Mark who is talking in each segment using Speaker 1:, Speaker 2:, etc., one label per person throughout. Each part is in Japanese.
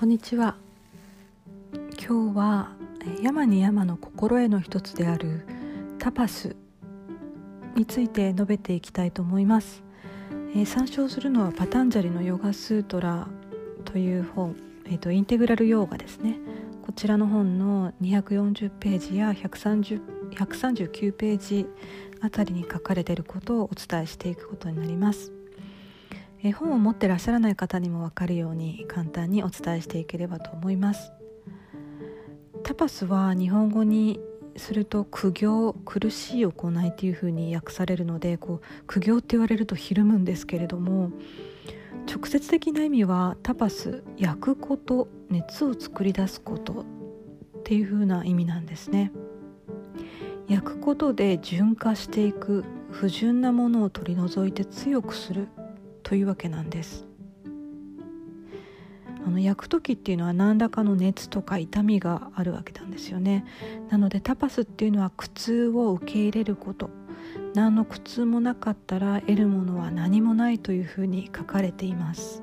Speaker 1: こんにちは。今日は山に山の心得の一つであるタパスについて述べていきたいと思います、えー、参照するのはパタンジャリのヨガスートラという本、えーと、インテグラルヨーガですね。こちらの本の240ページや130 139ページあたりに書かれていることをお伝えしていくことになります。え本を持ってらっしゃらない方にも分かるように簡単にお伝えしていければと思います。タパスは日本語にすると苦行苦しい行いというふうに訳されるのでこう苦行って言われるとひるむんですけれども直接的な意味はタパス焼くこと熱を作り出すことっていうふうな意味なんですね。焼くことで純化していく不純なものを取り除いて強くする。というわけなんです。あの焼く時っていうのは何らかの熱とか痛みがあるわけなんですよね。なのでタパスっていうのは苦痛を受け入れること。何の苦痛もなかったら得るものは何もないというふうに書かれています。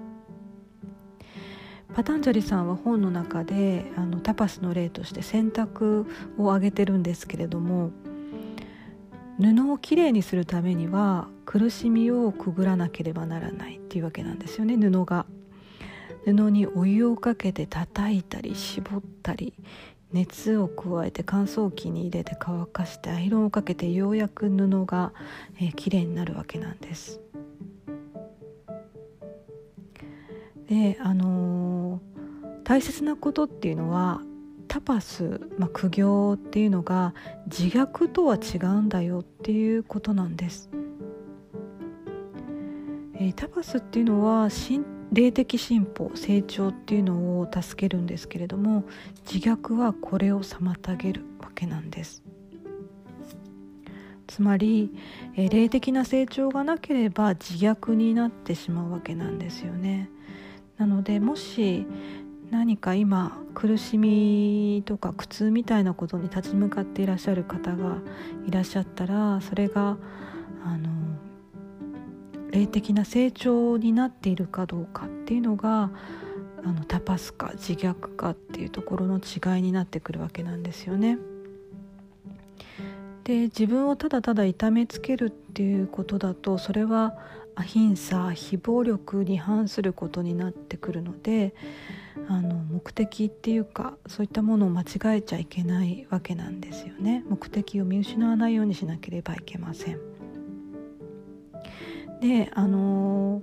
Speaker 1: パタンジャリさんは本の中であのタパスの例として洗濯を挙げてるんですけれども布をきれいにするためには苦しみをくぐらなければならないっていうわけなんですよね布が。布にお湯をかけて叩いたり絞ったり熱を加えて乾燥機に入れて乾かしてアイロンをかけてようやく布が、えー、きれいになるわけなんです。であのー、大切なことっていうのはタパス、まあ、苦行っていうのが自虐とは違うんだよっていうことなんです。えー、タパスっていうのは霊的進歩成長っていうのを助けるんですけれども自虐はこれを妨げるわけなんですつまり、えー、霊的な成長がなければ自虐になってしまうわけなんですよねなのでもし何か今苦しみとか苦痛みたいなことに立ち向かっていらっしゃる方がいらっしゃったらそれがあの霊的な成長になっているかどうかっていうのがあのタパスか自虐かっていうところの違いになってくるわけなんですよね。で自分をただただ痛めつけるっていうことだとそれはアヒンサ非暴力に反することになってくるのであの目的っていうかそういったものを間違えちゃいけないわけなんですよね。目的を見失わないようにしなければいけません。であの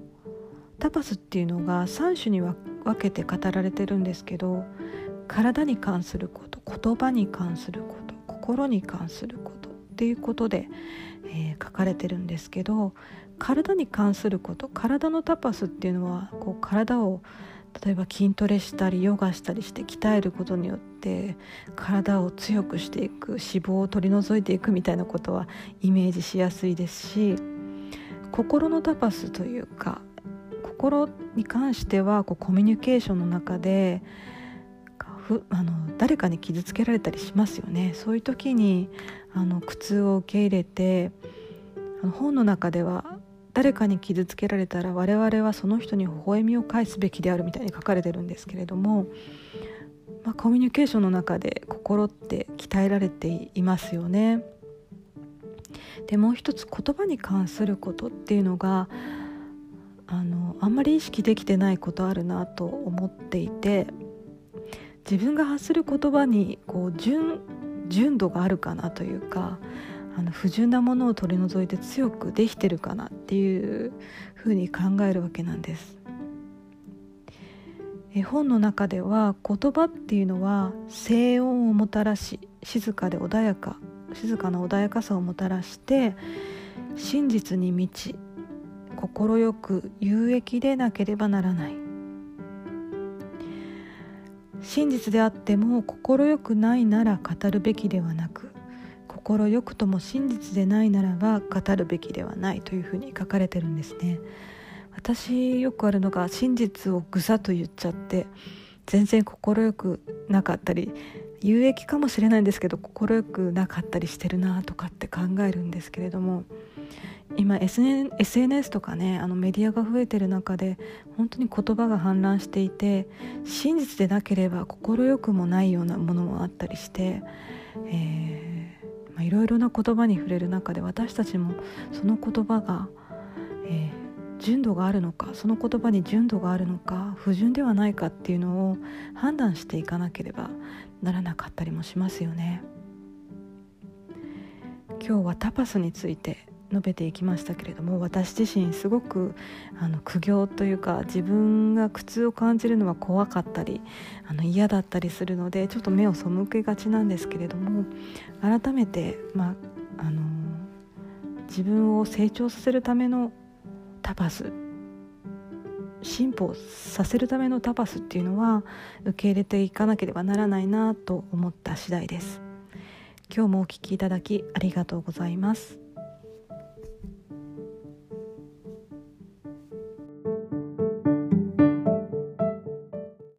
Speaker 1: タパスっていうのが3種に分けて語られてるんですけど体に関すること言葉に関すること心に関することっていうことで、えー、書かれてるんですけど体に関すること体のタパスっていうのはこう体を例えば筋トレしたりヨガしたりして鍛えることによって体を強くしていく脂肪を取り除いていくみたいなことはイメージしやすいですし心のタパスというか心に関してはこうコミュニケーションの中であの誰かに傷つけられたりしますよね。そういう時にあの苦痛を受け入れてあの本の中では誰かに傷つけられたら我々はその人に微笑みを返すべきであるみたいに書かれてるんですけれども、まあ、コミュニケーションの中で心って鍛えられていますよね。でもう一つ言葉に関することっていうのがあのあんまり意識できてないことあるなと思っていて自分が発する言葉にこう純純度があるかなというかあの不純なものを取り除いて強くできてるかなっていうふうに考えるわけなんです。絵本の中では言葉っていうのは静音をもたらし静かで穏やか静かな穏やかさをもたらして真実に満ち快く有益でなければならない真実であっても快くないなら語るべきではなく心よくとも真実でないならば語るべきではないというふうに書かれてるんですね。私よくあるのが真実をぐさと言っちゃって全然快くなかったり有益かもしれないんですけど快くなかったりしてるなとかって考えるんですけれども今 SNS とかねあのメディアが増えてる中で本当に言葉が氾濫していて真実でなければ快くもないようなものもあったりして、えー、いろいろな言葉に触れる中で私たちもその言葉が、えー、純度があるのかその言葉に純度があるのか不純ではないかっていうのを判断していかなければならなかったりもしますよね。今日はタパスについて述べていきましたけれども私自身すごくあの苦行というか自分が苦痛を感じるのは怖かったりあの嫌だったりするのでちょっと目を背けがちなんですけれども改めて、まあ、の自分を成長させるためのタパス進歩させるためのタパスっていうのは受け入れていかなければならないなと思った次第です。今日もお聴きいただきありがとうございます。